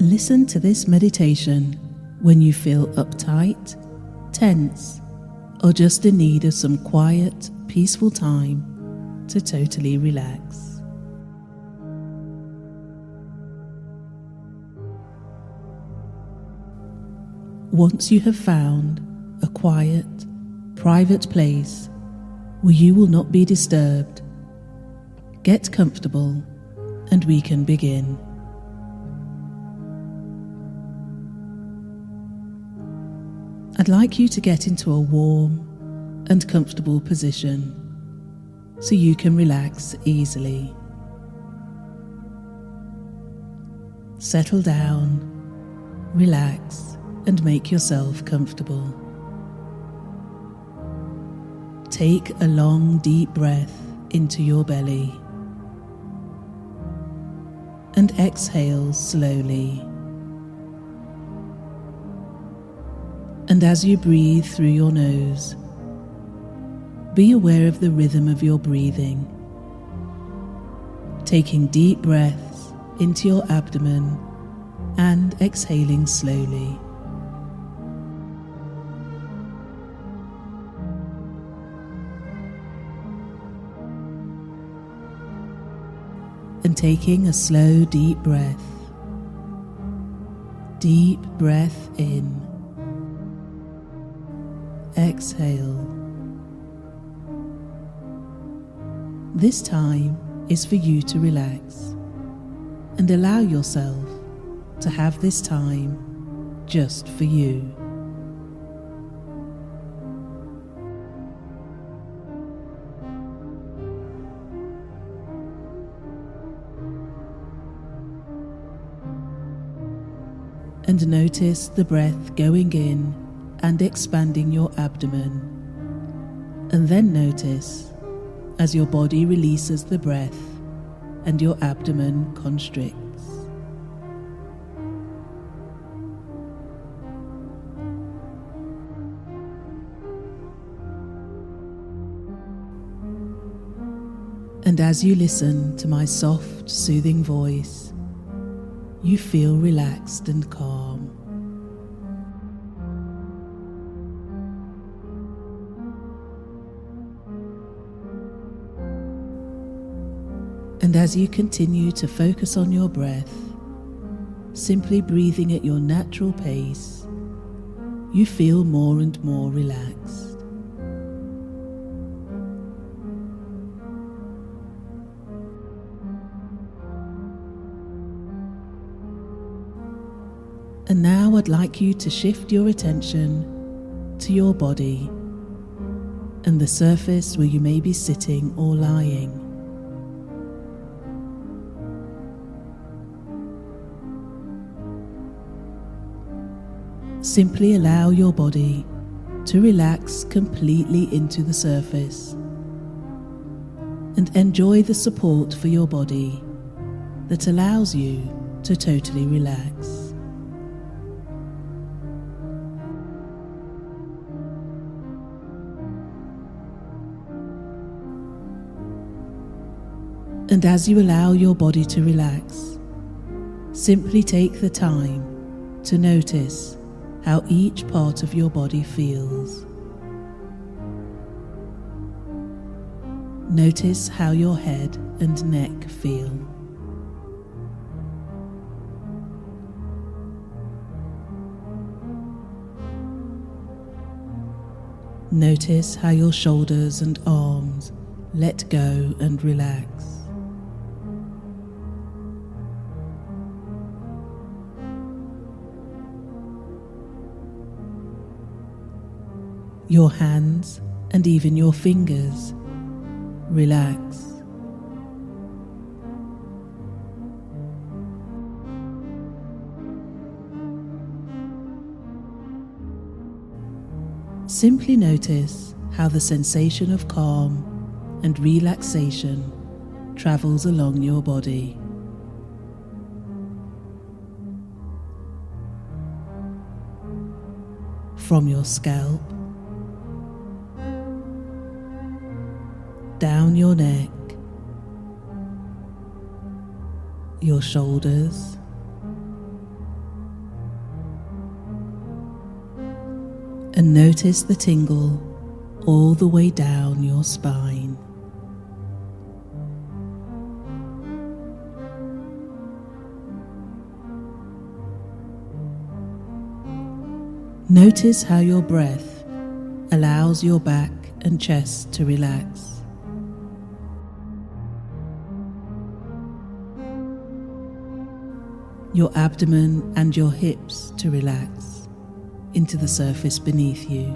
Listen to this meditation when you feel uptight, tense, or just in need of some quiet, peaceful time to totally relax. Once you have found a quiet, private place where you will not be disturbed, get comfortable and we can begin. Like you to get into a warm and comfortable position so you can relax easily. Settle down, relax, and make yourself comfortable. Take a long, deep breath into your belly and exhale slowly. And as you breathe through your nose, be aware of the rhythm of your breathing, taking deep breaths into your abdomen and exhaling slowly. And taking a slow, deep breath. Deep breath in. Exhale. This time is for you to relax and allow yourself to have this time just for you. And notice the breath going in and expanding your abdomen. And then notice as your body releases the breath and your abdomen constricts. And as you listen to my soft, soothing voice, you feel relaxed and calm. And as you continue to focus on your breath, simply breathing at your natural pace, you feel more and more relaxed. And now I'd like you to shift your attention to your body and the surface where you may be sitting or lying. Simply allow your body to relax completely into the surface and enjoy the support for your body that allows you to totally relax. And as you allow your body to relax, simply take the time to notice how each part of your body feels. Notice how your head and neck feel. Notice how your shoulders and arms let go and relax. Your hands, and even your fingers. Relax. Simply notice how the sensation of calm and relaxation travels along your body. From your scalp down your neck, your shoulders. And notice the tingle all the way down your spine. Notice how your breath allows your back and chest to relax. Your abdomen and your hips to relax into the surface beneath you.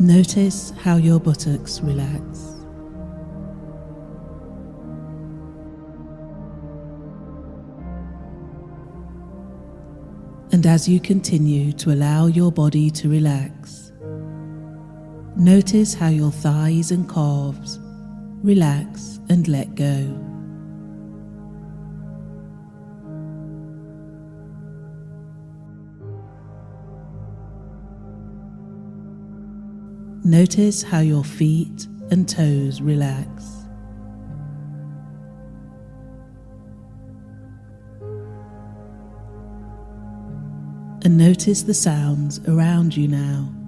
Notice how your buttocks relax. And as you continue to allow your body to relax, notice how your thighs and calves relax and let go. Notice how your feet and toes relax. and notice the sounds around you now.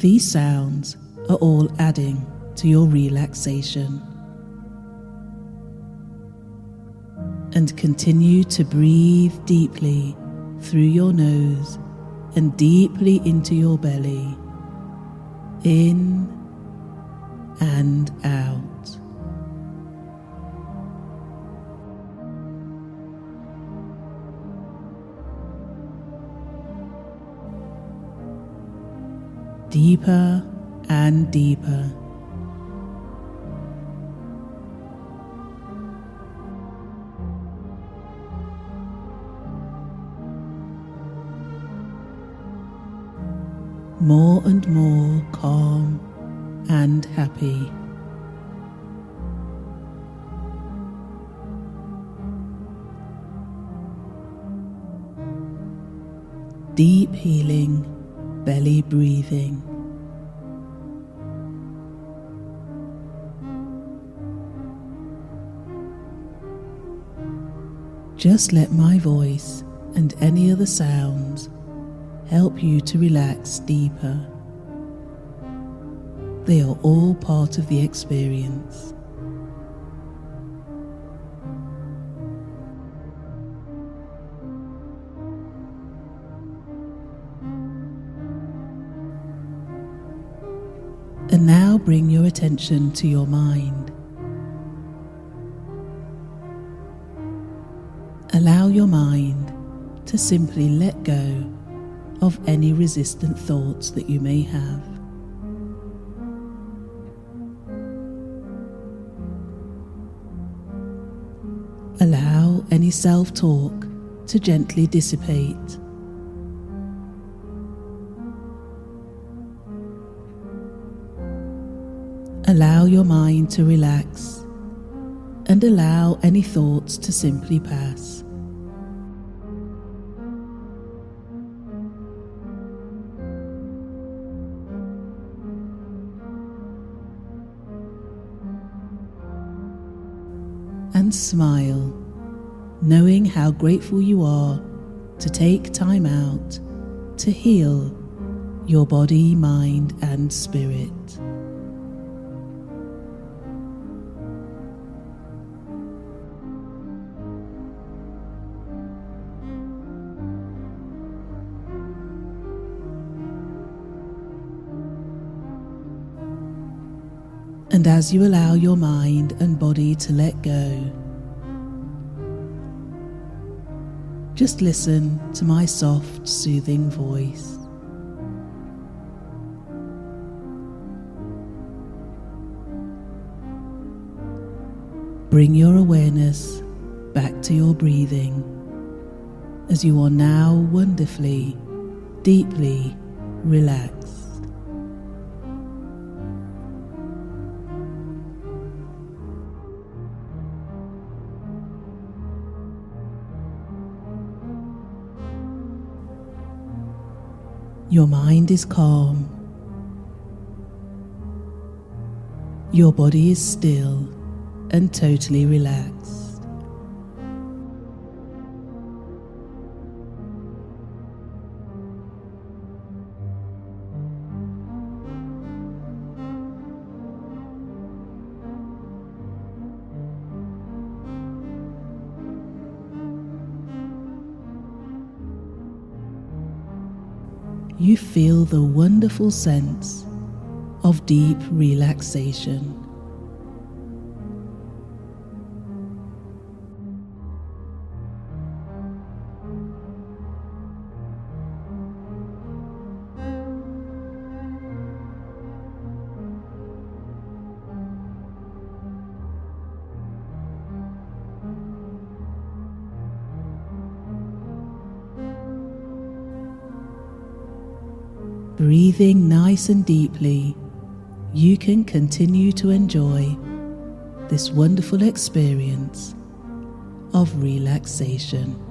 These sounds are all adding to your relaxation. And continue to breathe deeply through your nose and deeply into your belly, in and out. Deeper and deeper. More and more calm and happy. Deep healing belly breathing. Just let my voice and any other sounds help you to relax deeper. They are all part of the experience. And now bring your attention to your mind. Allow your mind to simply let go of any resistant thoughts that you may have. Allow any self talk to gently dissipate. Allow your mind to relax and allow any thoughts to simply pass. And smile, knowing how grateful you are to take time out to heal your body, mind, and spirit. And as you allow your mind and body to let go, just listen to my soft, soothing voice. Bring your awareness back to your breathing as you are now wonderfully, deeply relaxed. Your mind is calm. Your body is still and totally relaxed. You feel the wonderful sense of deep relaxation. Breathing nice and deeply, you can continue to enjoy this wonderful experience of relaxation.